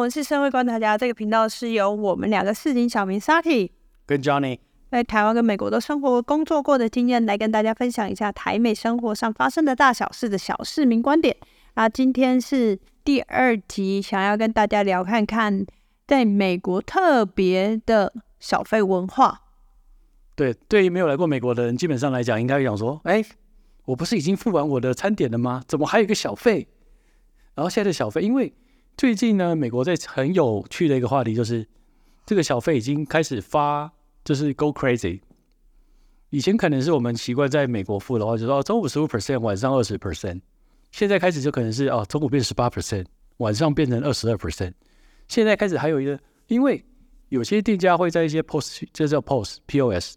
我是社会观察家，这个频道是由我们两个市井小民 Sati 跟 Johnny 在台湾跟美国都生活工作过的经验，来跟大家分享一下台美生活上发生的大小事的小市民观点。那今天是第二集，想要跟大家聊看看在美国特别的小费文化。对，对于没有来过美国的人，基本上来讲，应该会想说：哎，我不是已经付完我的餐点了吗？怎么还有一个小费？然后现在的小费，因为最近呢，美国在很有趣的一个话题，就是这个小费已经开始发，就是 go crazy。以前可能是我们习惯在美国付的话，就说哦，中午十五 percent，晚上二十 percent。现在开始就可能是哦，中午变十八 percent，晚上变成二十二 percent。现在开始还有一个，因为有些店家会在一些 POS，这叫 POS POS，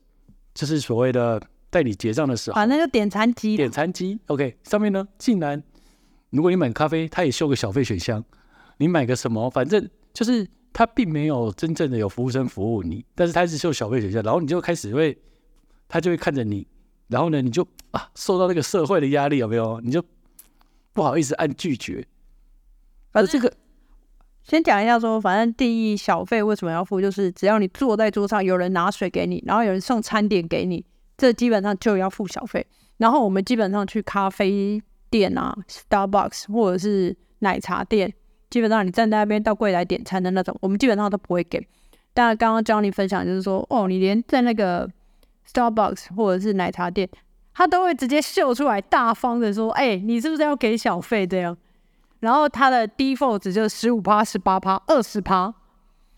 就是所谓的代理结账的时候，反正就点餐机，点餐机 OK 上面呢，竟然如果你买咖啡，它也秀个小费选项。你买个什么，反正就是他并没有真正的有服务生服务你，但是他是收小费学校，然后你就开始会，他就会看着你，然后呢，你就啊受到那个社会的压力有没有？你就不好意思按拒绝。反正这个先讲一下说，反正定义小费为什么要付，就是只要你坐在桌上，有人拿水给你，然后有人送餐点给你，这基本上就要付小费。然后我们基本上去咖啡店啊，Starbucks 或者是奶茶店。基本上你站在那边到柜台点餐的那种，我们基本上都不会给。但刚刚教你分享就是说，哦，你连在那个 Starbucks 或者是奶茶店，他都会直接秀出来，大方的说，哎，你是不是要给小费这样？然后他的 default 就是十五趴、十八趴、二十趴。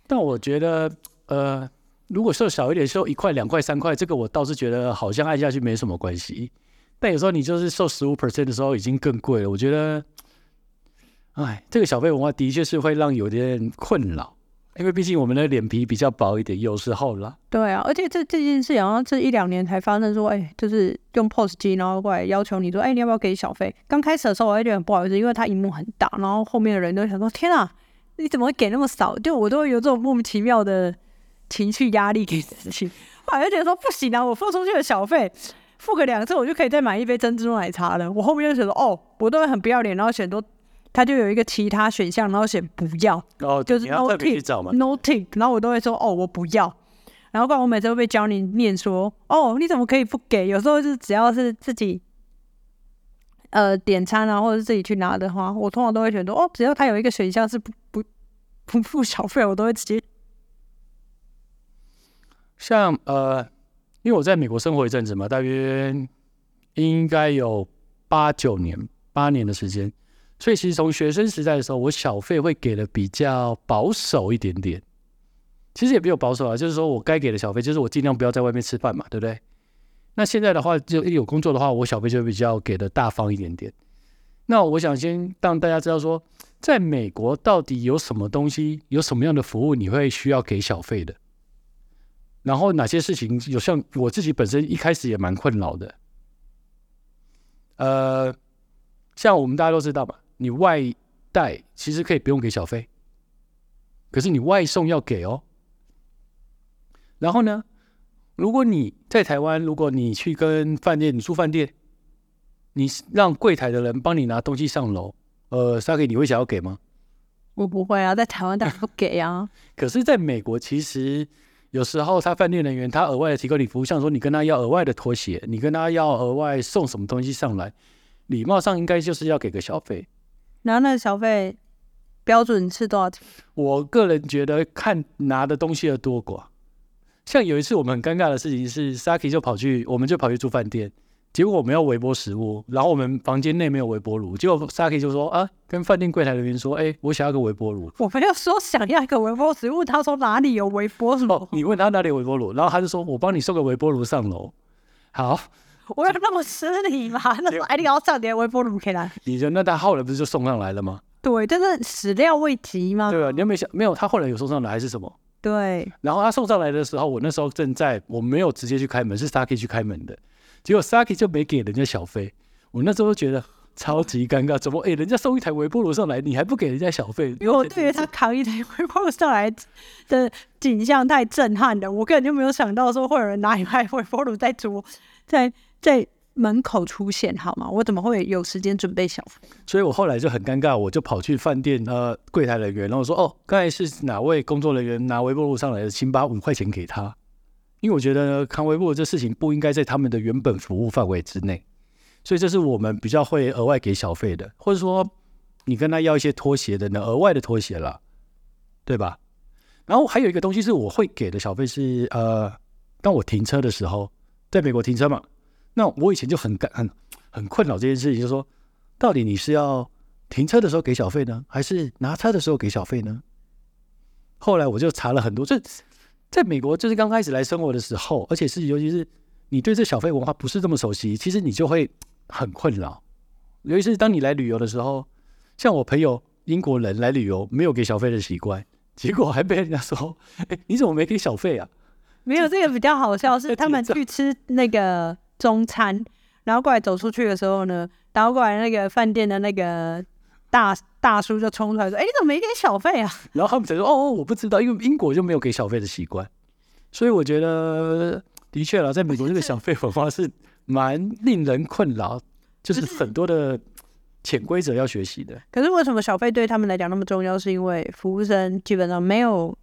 但我觉得，呃，如果收小一点，收一块、两块、三块，这个我倒是觉得好像按下去没什么关系。但有时候你就是收十五 percent 的时候，已经更贵了。我觉得。哎，这个小费文化的确是会让有点困扰，因为毕竟我们的脸皮比较薄一点，有时候啦。对啊，而且这这件事好像这一两年才发生，说哎，就是用 POS 机，然后过来要求你说，哎，你要不要给小费？刚开始的时候我还有点不好意思，因为它荧幕很大，然后后面的人都想说，天啊，你怎么会给那么少？就我都会有这种莫名其妙的情绪压力给自己，后来就觉得说不行啊，我付出去的小费，付个两次我就可以再买一杯珍珠奶茶了。我后面就觉得哦，我都会很不要脸，然后选择。他就有一个其他选项，然后写不要，哦，就是 no tip，no tip，然后我都会说哦，我不要。然后，不然我每次都被教你念说哦，你怎么可以不给？有时候是只要是自己呃点餐啊，或者是自己去拿的话，我通常都会选择哦，只要他有一个选项是不不不付小费，我都会直接。像呃，因为我在美国生活一阵子嘛，大约应该有八九年、八年的时间。所以其实从学生时代的时候，我小费会给的比较保守一点点。其实也没有保守啊，就是说我该给的小费，就是我尽量不要在外面吃饭嘛，对不对？那现在的话，就一有工作的话，我小费就比较给的大方一点点。那我想先让大家知道说，在美国到底有什么东西，有什么样的服务你会需要给小费的，然后哪些事情有像我自己本身一开始也蛮困扰的。呃，像我们大家都知道嘛。你外带其实可以不用给小费，可是你外送要给哦。然后呢，如果你在台湾，如果你去跟饭店，你住饭店，你让柜台的人帮你拿东西上楼，呃，Saki，你会想要给吗？我不会啊，在台湾当然不给啊。可是在美国，其实有时候他饭店人员他额外的提供你服务，像说你跟他要额外的拖鞋，你跟他要额外送什么东西上来，礼貌上应该就是要给个小费。然后那个小费标准是多少钱？我个人觉得看拿的东西的多寡。像有一次我们很尴尬的事情是，Saki 就跑去，我们就跑去住饭店，结果我们要微波食物，然后我们房间内没有微波炉，结果 Saki 就说啊，跟饭店柜台人员说，哎，我想要个微波炉。我没有说想要一个微波食物，他说哪里有微波炉？哦，你问他哪里有微波炉，然后他就说我帮你送个微波炉上楼。好。我有那么失礼吗？那说哎，你要上点微波炉可以来。你就那他后来不是就送上来了吗？对，但是始料未及吗？对啊，你有没有想？没有，他后来有送上来还是什么？对。然后他送上来的时候，我那时候正在，我没有直接去开门，是 Saki 去开门的。结果 Saki 就没给人家小费，我那时候觉得超级尴尬，怎么哎，人家送一台微波炉上来，你还不给人家小费？因为我对于他扛一台微波炉上来的景象太震撼了，我根本就没有想到说会有人拿一台微波炉在煮在。在门口出现，好吗？我怎么会有时间准备小费？所以我后来就很尴尬，我就跑去饭店呃柜台人员，然后说：“哦，刚才是哪位工作人员拿微波炉上来的，请把五块钱给他。”因为我觉得呢扛微波炉这事情不应该在他们的原本服务范围之内，所以这是我们比较会额外给小费的，或者说你跟他要一些拖鞋的呢，额外的拖鞋了，对吧？然后还有一个东西是我会给的小费是呃，当我停车的时候，在美国停车嘛。那我以前就很感很很困扰这件事情，就是说，到底你是要停车的时候给小费呢，还是拿车的时候给小费呢？后来我就查了很多，这在美国就是刚开始来生活的时候，而且是尤其是你对这小费文化不是这么熟悉，其实你就会很困扰。尤其是当你来旅游的时候，像我朋友英国人来旅游没有给小费的习惯，结果还被人家说：“ 哎，你怎么没给小费啊？”没有，这个比较好笑是 他们去吃那个。中餐，然后过来走出去的时候呢，然后过来那个饭店的那个大大叔就冲出来说：“哎，你怎么没给小费啊？”然后他们才说：“哦哦，我不知道，因为英国就没有给小费的习惯。”所以我觉得的确了，在美国这个小费文化是蛮令人困扰，就是很多的潜规则要学习的。可是为什么小费对他们来讲那么重要？是因为服务生基本上没有。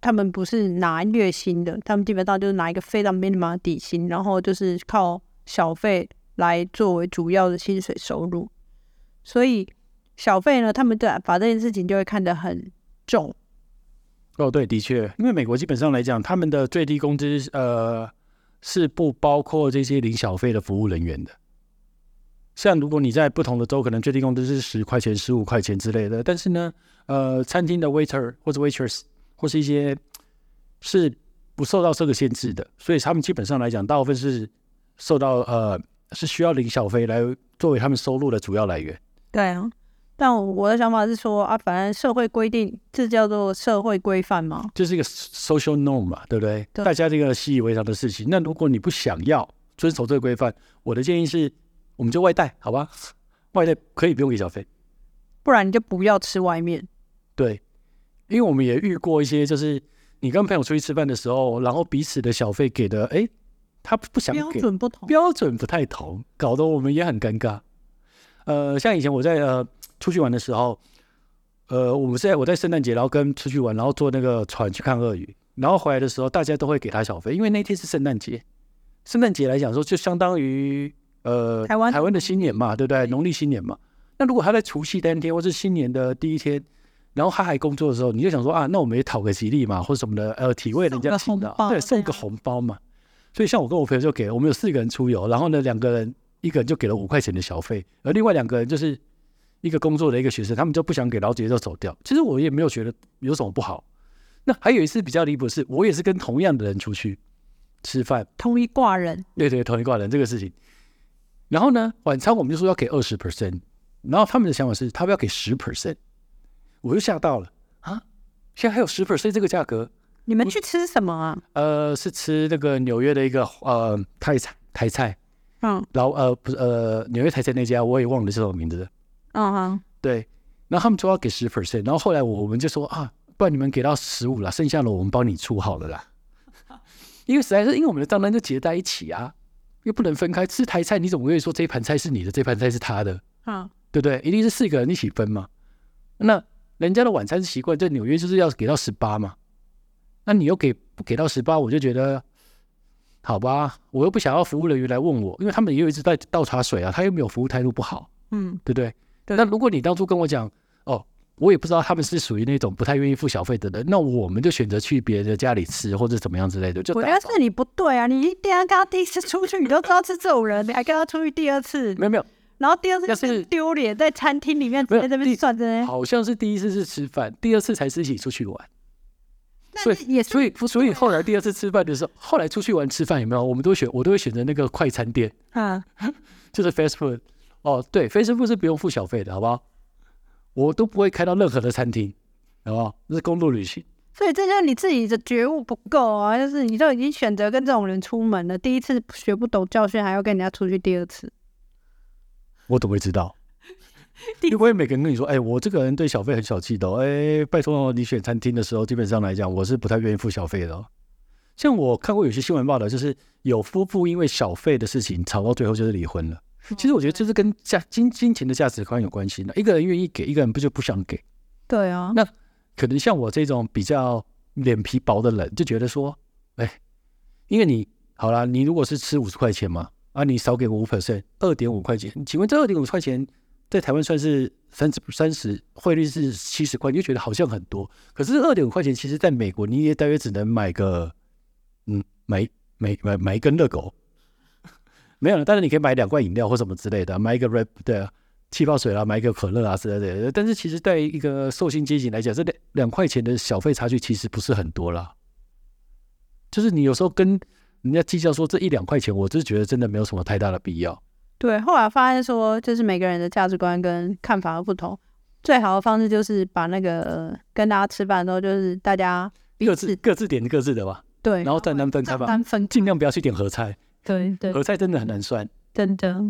他们不是拿月薪的，他们基本上就是拿一个非常 minimum 的底薪，然后就是靠小费来作为主要的薪水收入。所以小费呢，他们对把这件事情就会看得很重。哦，对，的确，因为美国基本上来讲，他们的最低工资呃是不包括这些领小费的服务人员的。像如果你在不同的州，可能最低工资是十块钱、十五块钱之类的，但是呢，呃，餐厅的 waiter 或者 waitress。或是一些是不受到这个限制的，所以他们基本上来讲，大部分是受到呃是需要领小费来作为他们收入的主要来源。对啊，但我的想法是说啊，反正社会规定这叫做社会规范嘛，这是一个 social norm 嘛，对不对？对。大家这个习以为常的事情。那如果你不想要遵守这个规范，我的建议是，我们就外带，好吧？外带可以不用给小费，不然你就不要吃外面。对。因为我们也遇过一些，就是你跟朋友出去吃饭的时候，然后彼此的小费给的，哎，他不想给，标准不同，标准不太同，搞得我们也很尴尬。呃，像以前我在呃出去玩的时候，呃，我们是在我在圣诞节，然后跟出去玩，然后坐那个船去看鳄鱼，然后回来的时候，大家都会给他小费，因为那天是圣诞节。圣诞节来讲说，就相当于呃台湾台湾的新年嘛，对不对？农历新年嘛。那如果他在除夕当天，或是新年的第一天。然后他还工作的时候，你就想说啊，那我们也讨个吉利嘛，或者什么的，呃，体味人家请的，对，送个红包嘛。所以像我跟我朋友就给，我们有四个人出游，然后呢，两个人一个人就给了五块钱的小费，而另外两个人就是一个工作的一个学生，他们就不想给，然后直接就走掉。其实我也没有觉得有什么不好。那还有一次比较离谱是，我也是跟同样的人出去吃饭，同一挂人，对对，同一挂人这个事情。然后呢，晚餐我们就说要给二十 percent，然后他们的想法是，他们要给十 percent。我又吓到了啊！现在还有十 percent 这个价格？你们去吃什么啊？呃，是吃那个纽约的一个呃泰菜台菜。嗯，然后呃不是呃纽约台菜那家我也忘了叫什么名字的。嗯哼，对。然后他们说要给十 percent，然后后来我我们就说啊，不然你们给到十五了，剩下的我们帮你出好了啦。因为实在是因为我们的账单就结在一起啊，又不能分开吃台菜，你怎么可以说这一盘菜是你的，这盘菜是他的？嗯，对不对？一定是四个人一起分嘛。那。人家的晚餐习惯在纽约就是要给到十八嘛，那你又给不给到十八，我就觉得好吧，我又不想要服务人员来问我，因为他们也有一直在倒茶水啊，他又没有服务态度不好，嗯，对不对？对。那如果你当初跟我讲，哦，我也不知道他们是属于那种不太愿意付小费的人，那我们就选择去别人的家里吃或者怎么样之类的。就我觉得是你不对啊，你一定要跟他第一次出去，你都知道是这种人，你还跟他出去第二次？没有没有。然后第二次就是丢脸，在餐厅里面在这边算着。好像是第一次是吃饭，第二次才是一起出去玩。所以也所以所以后来第二次吃饭的时候，后来出去玩吃饭有没有？我们都选我都会选择那个快餐店啊，就是 fast food。哦，对，fast food 是不用付小费的，好不好？我都不会开到任何的餐厅，好不好？这是公路旅行。所以这就是你自己的觉悟不够啊！就是你都已经选择跟这种人出门了，第一次学不懂教训，还要跟人家出去第二次。我怎么会知道？因为每个人跟你说，哎、欸，我这个人对小费很小气的，哎、欸，拜托你选餐厅的时候，基本上来讲，我是不太愿意付小费的。像我看过有些新闻报道，就是有夫妇因为小费的事情吵到最后就是离婚了。其实我觉得这是跟价金金钱的价值观有关系的。一个人愿意给，一个人不就不想给？对啊。那可能像我这种比较脸皮薄的人，就觉得说，哎，因为你好啦，你如果是吃五十块钱嘛，啊，你少给我五 percent，二点五块钱，请问这二点五块钱在台湾算是三十三十，汇率是七十块，你就觉得好像很多。可是二点五块钱，其实在美国你也大约只能买个，嗯，买买买买一根热狗。没有了，但是你可以买两罐饮料或什么之类的，买一个 Red 对啊，气泡水啦，买一个可乐啊之类的。但是其实对一个受薪阶级来讲，这两两块钱的小费差距其实不是很多啦。就是你有时候跟人家计较说这一两块钱，我就是觉得真的没有什么太大的必要。对，后来发现说，就是每个人的价值观跟看法都不同，最好的方式就是把那个跟大家吃饭的时候，就是大家各自各自点各自的吧。对，然后再单分开吧，单分，尽量不要去点合菜。对对，合菜真的很难算，真的。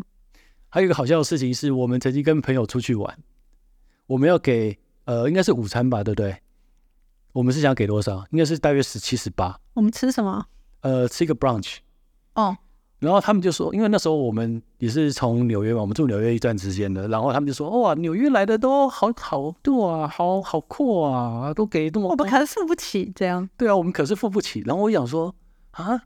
还有一个好笑的事情是，我们曾经跟朋友出去玩，我们要给呃，应该是午餐吧，对不对？我们是想给多少？应该是大约十七十八。我们吃什么？呃，吃一个 brunch。哦。然后他们就说，因为那时候我们也是从纽约嘛，我们住纽约一段时间的，然后他们就说，哇，纽约来的都好好多啊，好好阔啊，都给这么。我们可是付不起这样。对啊，我们可是付不起。然后我想说，啊。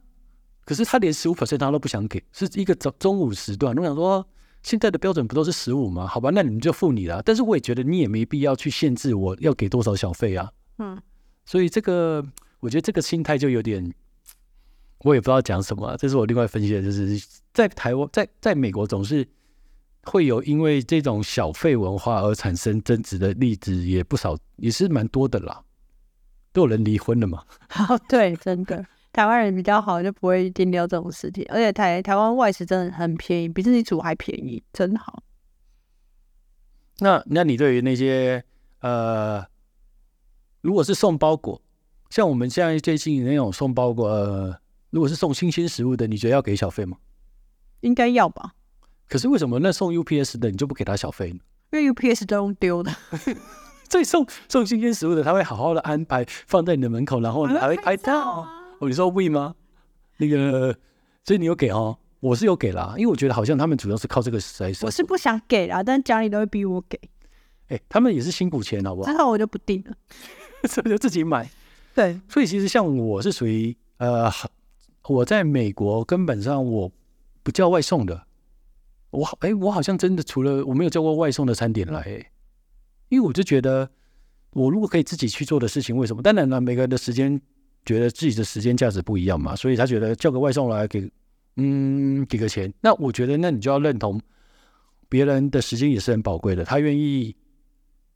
可是他连十五 percent 他都不想给，是一个中中午时段。我想说，现在的标准不都是十五吗？好吧，那你们就付你了。但是我也觉得你也没必要去限制我要给多少小费啊。嗯，所以这个我觉得这个心态就有点，我也不知道讲什么啊。这是我另外分析的，就是在台湾，在在美国总是会有因为这种小费文化而产生争执的例子也不少，也是蛮多的啦。都有人离婚了嘛？好，对，真的。台湾人比较好，就不会定掉这种事情。而且台台湾外食真的很便宜，比自己煮还便宜，真好。那那你对于那些呃，如果是送包裹，像我们现在最近那种送包裹，呃，如果是送新鲜食物的，你觉得要给小费吗？应该要吧。可是为什么那送 UPS 的你就不给他小费呢？因为 UPS 都用丢的。所以送送新鲜食物的，他会好好的安排放在你的门口，然后还会拍照。哦，你说 we 吗？那个，所以你有给哦？我是有给啦，因为我觉得好像他们主要是靠这个来。我是不想给啦，但家里都会逼我给。哎、欸，他们也是辛苦钱，好不好？之后我就不订了，所以就自己买。对，所以其实像我是属于呃，我在美国根本上我不叫外送的。我好，哎、欸，我好像真的除了我没有叫过外送的餐点来、欸，因为我就觉得我如果可以自己去做的事情，为什么？当然了，每个人的时间。觉得自己的时间价值不一样嘛，所以他觉得叫个外送来给，嗯，给个钱。那我觉得，那你就要认同别人的时间也是很宝贵的。他愿意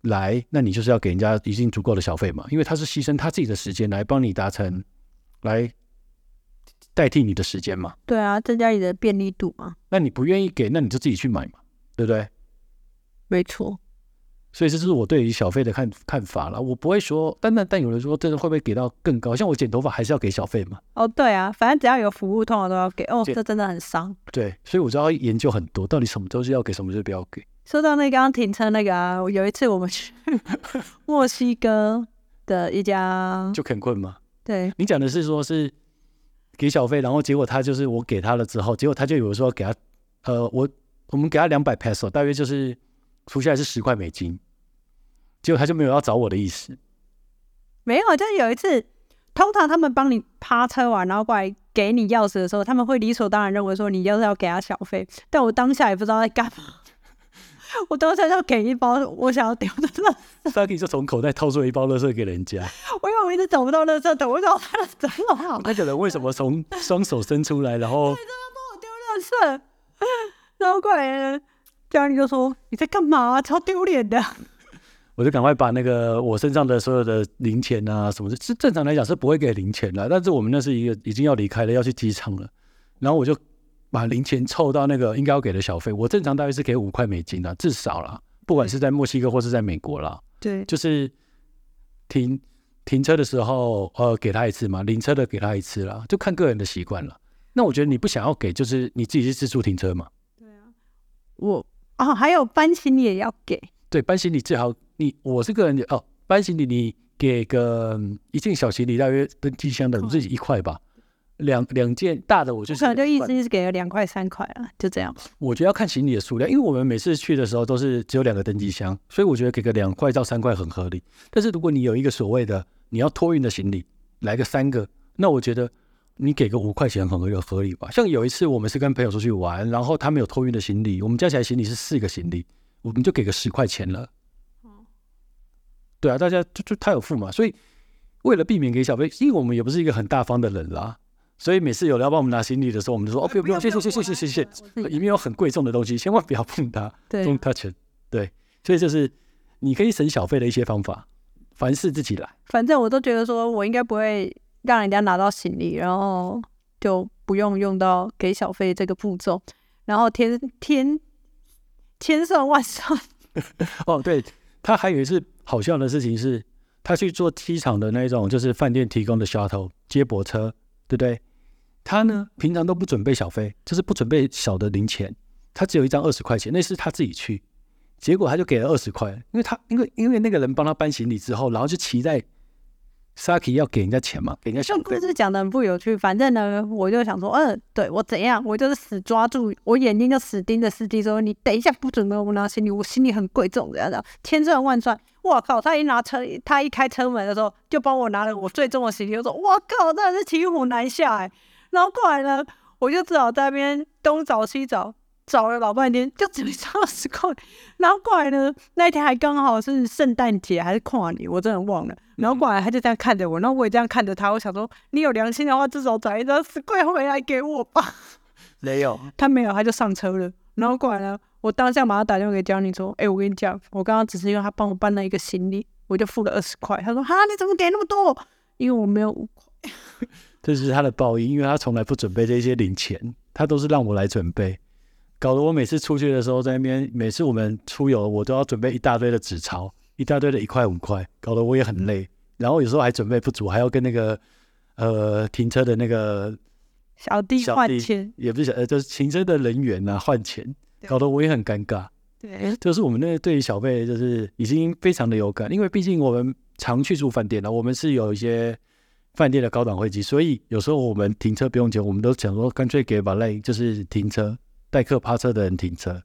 来，那你就是要给人家一定足够的小费嘛，因为他是牺牲他自己的时间来帮你达成，来代替你的时间嘛。对啊，增加你的便利度嘛。那你不愿意给，那你就自己去买嘛，对不对？没错。所以这是我对于小费的看看法了。我不会说，但但但有人说，这个会不会给到更高？像我剪头发还是要给小费嘛？哦，对啊，反正只要有服务，通常都要给。哦，这真的很伤。对，所以我就要研究很多，到底什么东西要给，什么就不要给。说到那刚刚停车那个啊，有一次我们去墨西哥的一家，就肯困吗？对，你讲的是说是给小费，然后结果他就是我给他了之后，结果他就有说给他，呃，我我们给他两百 peso，大约就是。出下来是十块美金，结果他就没有要找我的意思。没有，就有一次，通常他们帮你趴车完，然后过来给你钥匙的时候，他们会理所当然认为说你要是要给他小费。但我当下也不知道在干嘛，我当下就给一包我想要丢的垃圾。Saki 就从口袋掏出一包垃圾给人家。我因为我一直找不到垃圾桶，我找他的真好。那个人为什么从 双手伸出来，然后对，他帮我丢垃圾，然后过来。家里就说你在干嘛啊？超丢脸的！我就赶快把那个我身上的所有的零钱啊什么的，是正常来讲是不会给零钱的。但是我们那是一个已经要离开了，要去机场了。然后我就把零钱凑到那个应该要给的小费。我正常大约是给五块美金啊，至少啦，不管是在墨西哥或是在美国啦。对，就是停停车的时候，呃，给他一次嘛，领车的给他一次啦，就看个人的习惯了。那我觉得你不想要给，就是你自己去自助停车嘛。对啊，我。哦，还有搬行李也要给。对，搬行李最好你我这个人哦，搬行李你给个一件小行李大约登机箱的，我自己一块吧。两两件大的，我就是可能就意思是给了两块三块啊，就这样。我觉得要看行李的数量，因为我们每次去的时候都是只有两个登机箱，所以我觉得给个两块到三块很合理。但是如果你有一个所谓的你要托运的行李，来个三个，那我觉得你给个五块钱很合理合理吧。像有一次我们是跟朋友出去玩，然后他们有托运的行李，我们加起来行李是四个行李，我们就给个十块钱了。对啊，大家就就他有付嘛，所以为了避免给小费，因为我们也不是一个很大方的人啦。所以每次有人要帮我们拿行李的时候，我们就说：“哦，不用不用，谢谢谢谢谢谢谢谢，里面有很贵重的东西，千万不要碰它。”对，Don't touch it。对，所以就是你可以省小费的一些方法，凡事自己来。反正我都觉得说我应该不会让人家拿到行李，然后就不用用到给小费这个步骤。然后天天千算万算。哦，对，他还有一次好笑的事情是，他去坐机场的那种就是饭店提供的 shuttle 接驳车，对不对？他呢，平常都不准备小费，就是不准备小的零钱。他只有一张二十块钱，那是他自己去，结果他就给了二十块，因为他因为因为那个人帮他搬行李之后，然后就骑在 Saki 要给人家钱嘛，给人家小费。故事讲的很不有趣，反正呢，我就想说，嗯、对我怎样，我就是死抓住，我眼睛就死盯着司机说，你等一下不准给我拿行李，我行李很贵重的，这样千算万算，我靠，他一拿车，他一开车门的时候，就帮我拿了我最重的行李，我说，我靠，真的是骑虎难下哎。然后过来呢，我就只好在那边东找西找，找了老半天，就只找到十块。然后过来呢，那一天还刚好是圣诞节还是跨年，我真的忘了。然后过来他就这样看着我，然后我也这样看着他，我想说，你有良心的话，至少找一张十块回来给我吧。没有，他没有，他就上车了。然后过来呢，我当下马上打电话给江宁说，哎，我跟你讲，我刚刚只是因为他帮我搬了一个行李，我就付了二十块。他说，哈，你怎么给那么多？因为我没有五块。这是他的报应，因为他从来不准备这些零钱，他都是让我来准备，搞得我每次出去的时候，在那边，每次我们出游，我都要准备一大堆的纸钞，一大堆的一块五块，搞得我也很累。然后有时候还准备不足，还要跟那个呃停车的那个小弟换钱，也不是小呃，就是停车的人员呐、啊、换钱，搞得我也很尴尬。对，就是我们那个对于小费就是已经非常的有感，因为毕竟我们常去住饭店了，我们是有一些。饭店的高档会籍，所以有时候我们停车不用钱，我们都想说干脆给 valet，就是停车代客趴车的人停车，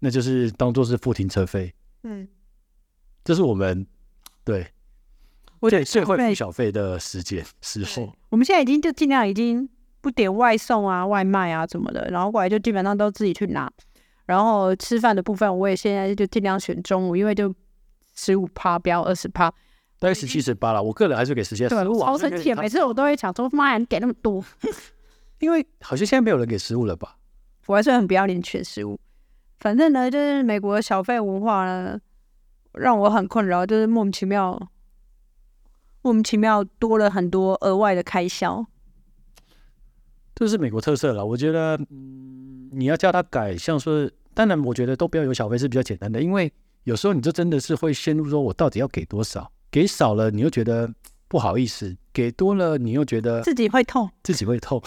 那就是当做是付停车费。嗯，这是我们对，我得最会付小费的时间时候。我们现在已经就尽量已经不点外送啊、外卖啊什么的，然后过来就基本上都自己去拿。然后吃饭的部分，我也现在就尽量选中午，因为就十五趴，不要二十趴。大概十七十八了，我个人还是给十七十五。超生气，每次我都会想说，妈呀，你给那么多，因为好像现在没有人给食物了吧？我还是很不要脸，全食物。反正呢，就是美国的小费文化呢，让我很困扰，就是莫名其妙，莫名其妙多了很多额外的开销。这是美国特色了，我觉得，嗯，你要叫他改，像说，当然，我觉得都不要有小费是比较简单的，因为有时候你就真的是会陷入说，我到底要给多少？给少了，你又觉得不好意思；给多了，你又觉得自己会痛，自己会痛。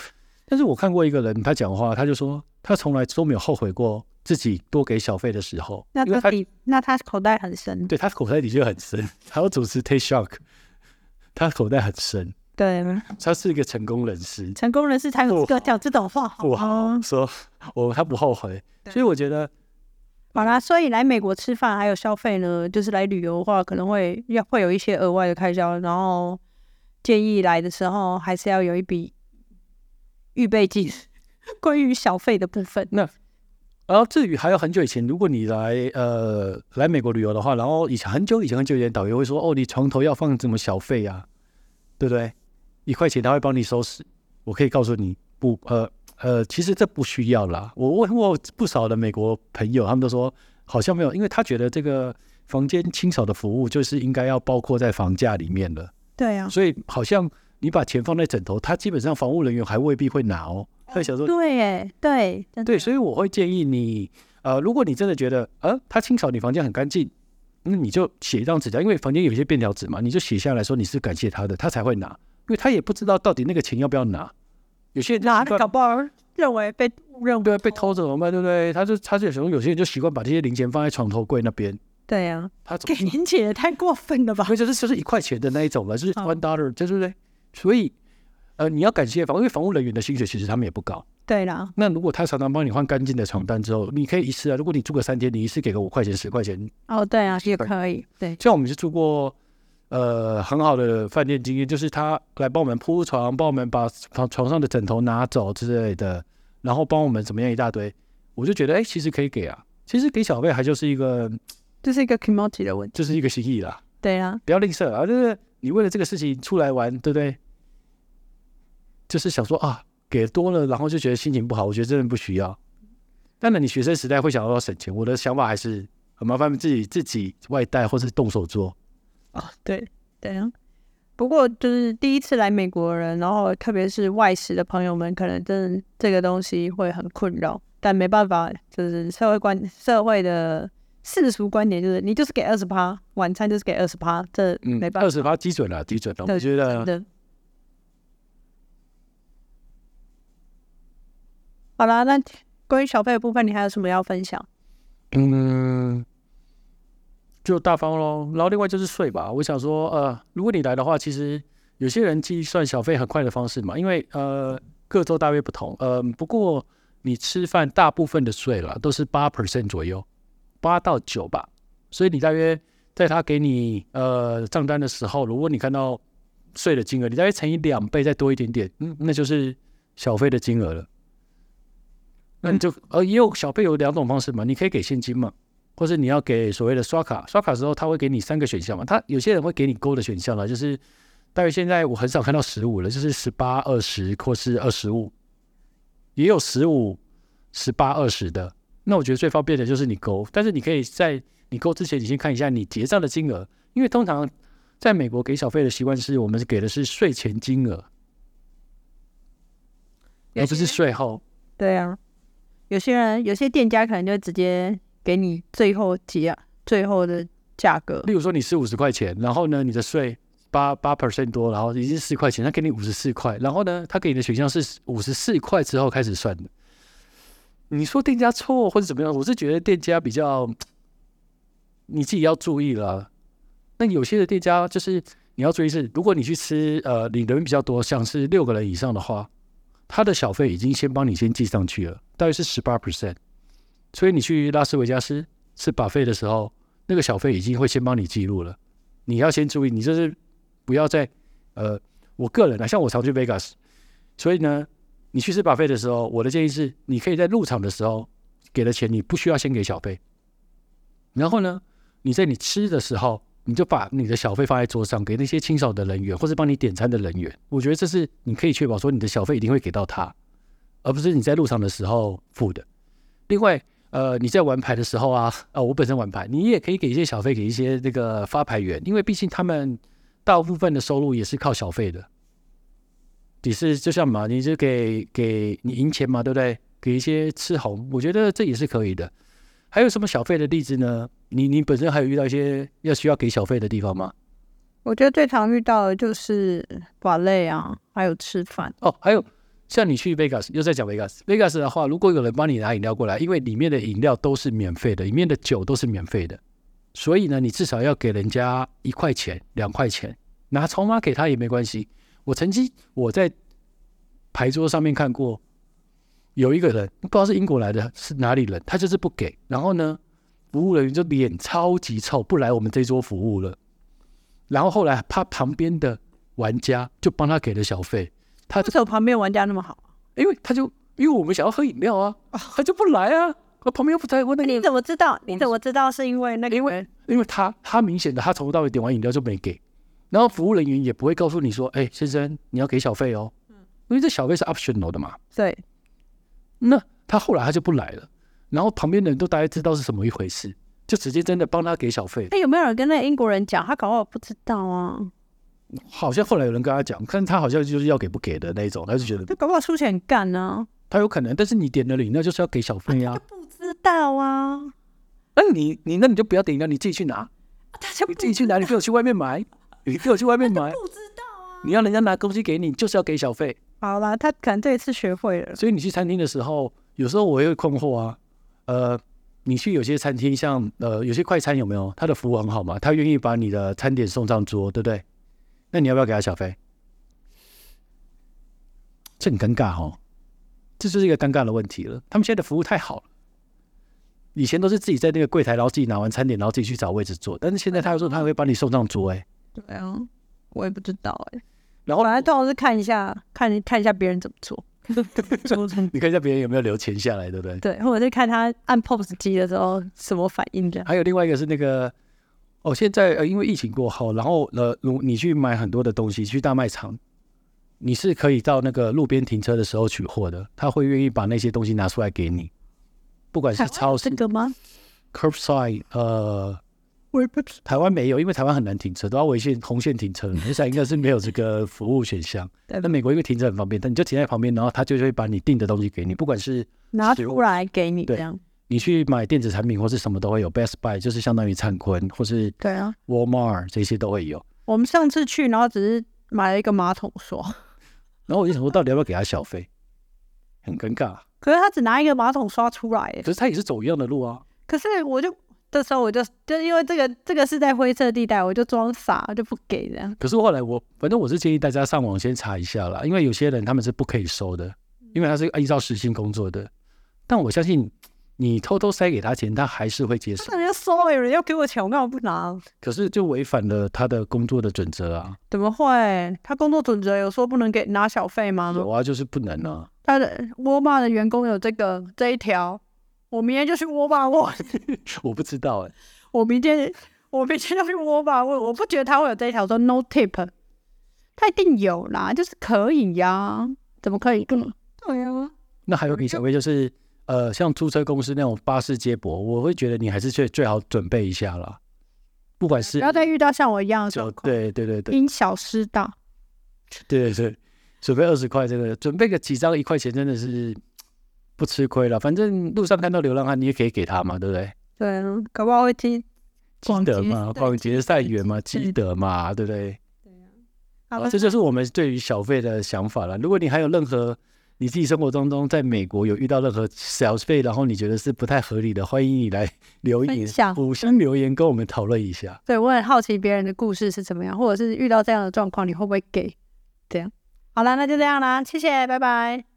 但是我看过一个人，他讲话，他就说他从来都没有后悔过自己多给小费的时候。那他那他口袋很深，对，他口袋的确很深。还要主持 Take Shock，他口袋很深。对，他是一个成功人士，成功人士才有资格讲这种话。不好说，我他不后悔，所以我觉得。好啦，所以来美国吃饭还有消费呢，就是来旅游的话，可能会要会有一些额外的开销，然后建议来的时候还是要有一笔预备金，关于小费的部分。那，然后至于还有很久以前，如果你来呃来美国旅游的话，然后以前很久以前很久以前，导游会说哦，你床头要放什么小费啊，对不对？一块钱他会帮你收拾。我可以告诉你，不呃。呃，其实这不需要啦。我问过不少的美国朋友，他们都说好像没有，因为他觉得这个房间清扫的服务就是应该要包括在房价里面的。对啊，所以好像你把钱放在枕头，他基本上房务人员还未必会拿哦。他想说，对，哎，对，对，所以我会建议你，呃，如果你真的觉得，呃，他清扫你房间很干净，那你就写一张纸条，因为房间有一些便条纸嘛，你就写下来说你是感谢他的，他才会拿，因为他也不知道到底那个钱要不要拿。有些人拿的搞不好认为被认为对被偷怎么办？对不对？他就他就有有些人就习惯把这些零钱放在床头柜那边。对呀、啊，他给零钱也太过分了吧？所以就是就是一块钱的那一种了，就是 one dollar，对不对？所以呃，你要感谢房，因为房务人员的薪水其实他们也不高。对啦，那如果他常常帮你换干净的床单之后，你可以一次啊，如果你住个三天，你一次给个五块钱、十块钱。哦，对啊，也可以。对，像我们是住过呃很好的饭店经验，就是他来帮我们铺床，帮我们把床床上的枕头拿走之类的，然后帮我们怎么样一大堆，我就觉得哎，其实可以给啊。其实给小费还就是一个，这是一个 quality 的问题，就是一个心意啦。对啊，不要吝啬啊，就是你为了这个事情出来玩，对不对？就是想说啊。给多了，然后就觉得心情不好。我觉得真的不需要。当然，你学生时代会想要省钱，我的想法还是很麻烦，自己自己外带或是动手做啊。对对啊。不过就是第一次来美国的人，然后特别是外食的朋友们，可能真的这个东西会很困扰。但没办法，就是社会观社会的世俗观点，就是你就是给二十趴，晚餐就是给二十趴，这没办法。二十趴基准了，基准了。我觉得。好啦，那关于小费的部分，你还有什么要分享？嗯，就大方喽。然后另外就是税吧。我想说，呃，如果你来的话，其实有些人计算小费很快的方式嘛，因为呃各州大约不同。呃，不过你吃饭大部分的税了都是八 percent 左右，八到九吧。所以你大约在他给你呃账单的时候，如果你看到税的金额，你大约乘以两倍再多一点点，嗯，那就是小费的金额了。那你就呃也有小费有两种方式嘛，你可以给现金嘛，或是你要给所谓的刷卡，刷卡时候他会给你三个选项嘛，他有些人会给你勾的选项了，就是大约现在我很少看到十五了，就是十八、二十或是二十五，也有十五、十八、二十的。那我觉得最方便的就是你勾，但是你可以在你勾之前，你先看一下你结账的金额，因为通常在美国给小费的习惯是我们给的是税前金额，而不是税后。对啊。有些人，有些店家可能就直接给你最后结最后的价格。例如说，你是五十块钱，然后呢，你的税八八 percent 多，然后已经四块钱，他给你五十四块，然后呢，他给你的选项是五十四块之后开始算的。你说店家错或者怎么样？我是觉得店家比较，你自己要注意了。那有些的店家就是你要注意是，如果你去吃呃领的人比较多，像是六个人以上的话。他的小费已经先帮你先记上去了，大约是十八 percent，所以你去拉斯维加斯吃 buffet 的时候，那个小费已经会先帮你记录了。你要先注意，你就是不要再呃，我个人啊，像我常去 Vegas，所以呢，你去吃 buffet 的时候，我的建议是，你可以在入场的时候给了钱，你不需要先给小费，然后呢，你在你吃的时候。你就把你的小费放在桌上，给那些清扫的人员或是帮你点餐的人员。我觉得这是你可以确保说你的小费一定会给到他，而不是你在入场的时候付的。另外，呃，你在玩牌的时候啊，呃，我本身玩牌，你也可以给一些小费给一些那个发牌员，因为毕竟他们大部分的收入也是靠小费的。你是就像嘛，你就给给你赢钱嘛，对不对？给一些吃红，我觉得这也是可以的。还有什么小费的例子呢？你你本身还有遇到一些要需要给小费的地方吗？我觉得最常遇到的就是瓦累啊，还有吃饭哦。还有像你去 Vegas，又在讲 Vegas，Vegas 的话，如果有人帮你拿饮料过来，因为里面的饮料都是免费的，里面的酒都是免费的，所以呢，你至少要给人家一块钱、两块钱，拿筹码给他也没关系。我曾经我在牌桌上面看过。有一个人不知道是英国来的，是哪里人，他就是不给。然后呢，服务人员就脸超级臭，不来我们这桌服务了。然后后来他旁边的玩家就帮他给了小费。他为什么旁边玩家那么好？因为他就因为我们想要喝饮料啊，他就不来啊。他旁边又不在问那个。你怎么知道？你怎么知道是因为那个？因为因为他他明显的他从头到尾点完饮料就没给，然后服务人员也不会告诉你说：“哎，先生，你要给小费哦。”因为这小费是 optional 的嘛。对。那他后来他就不来了，然后旁边的人都大概知道是什么一回事，就直接真的帮他给小费。那有没有人跟那个英国人讲？他搞不好不知道啊。好像后来有人跟他讲，但他好像就是要给不给的那种，他就觉得他搞不好出钱干呢。他有可能，但是你点的饮料就是要给小费呀、啊。他不知道啊。那你你那你就不要点饮料，你自己去拿。你自己去拿，你不要去外面买，你不要去外面买。不知道啊。你要人家拿东西给你，就是要给小费。好啦，他可能这一次学会了。所以你去餐厅的时候，有时候我也会困惑啊。呃，你去有些餐厅，像呃有些快餐有没有？他的服务很好嘛，他愿意把你的餐点送上桌，对不对？那你要不要给他小费？这很尴尬哦，这就是一个尴尬的问题了。他们现在的服务太好了，以前都是自己在那个柜台，然后自己拿完餐点，然后自己去找位置坐，但是现在他又说他会帮你送上桌，哎，对啊，我也不知道哎。然后本来通常是看一下，看看一下别人怎么做，你看一下别人有没有留钱下来，对不对？对，或者是看他按 POS 机的时候什么反应这样。还有另外一个是那个。哦，现在呃，因为疫情过后，然后呃，如你去买很多的东西，去大卖场，你是可以到那个路边停车的时候取货的，他会愿意把那些东西拿出来给你，不管是超市这个吗？Curbside，呃，台湾没有，因为台湾很难停车，都要违线红线停车，现在应该是没有这个服务选项。那美国因为停车很方便，但你就停在旁边，然后他就会把你订的东西给你，不管是拿出来给你这样。你去买电子产品或是什么都会有，Best Buy 就是相当于灿坤或是对啊，Walmart 这些都会有。我们上次去，然后只是买了一个马桶刷，然后我就想说，到底要不要给他小费？很尴尬。可是他只拿一个马桶刷出来，可是他也是走一样的路啊。可是我就这时候我就就因为这个这个是在灰色地带，我就装傻就不给这样。可是后来我反正我是建议大家上网先查一下啦，因为有些人他们是不可以收的，因为他是依照时薪工作的。但我相信。你偷偷塞给他钱，他还是会接受。那人家说有人要给我钱，我干嘛不拿？可是就违反了他的工作的准则啊！怎么会？他工作准则有说不能给拿小费吗？有啊，就是不能啊。他的沃尔玛的员工有这个这一条，我明天就去沃尔玛问。我不知道哎、欸，我明天我明天就去沃尔玛问，我不觉得他会有这一条说 no tip，他一定有啦，就是可以呀、啊，怎么可以？嗯，对呀。那还有给小费就是。呃，像租车公司那种巴士接驳，我会觉得你还是最最好准备一下啦。不管是不要再遇到像我一样的状况，对对对对，因小失大。对对对，准备二十块，这个准备个几张一块钱，真的是不吃亏了。反正路上看到流浪汉，你也可以给他嘛，对不对？对啊，搞不好会听积德嘛，广结善缘嘛，积德嘛，对不对？对啊，好，这就是我们对于小费的想法了。如果你还有任何你自己生活当中，在美国有遇到任何小费，然后你觉得是不太合理的，欢迎你来留言，互相留言跟我们讨论一下。对，我很好奇别人的故事是怎么样，或者是遇到这样的状况，你会不会给？这样，好了，那就这样啦，谢谢，拜拜。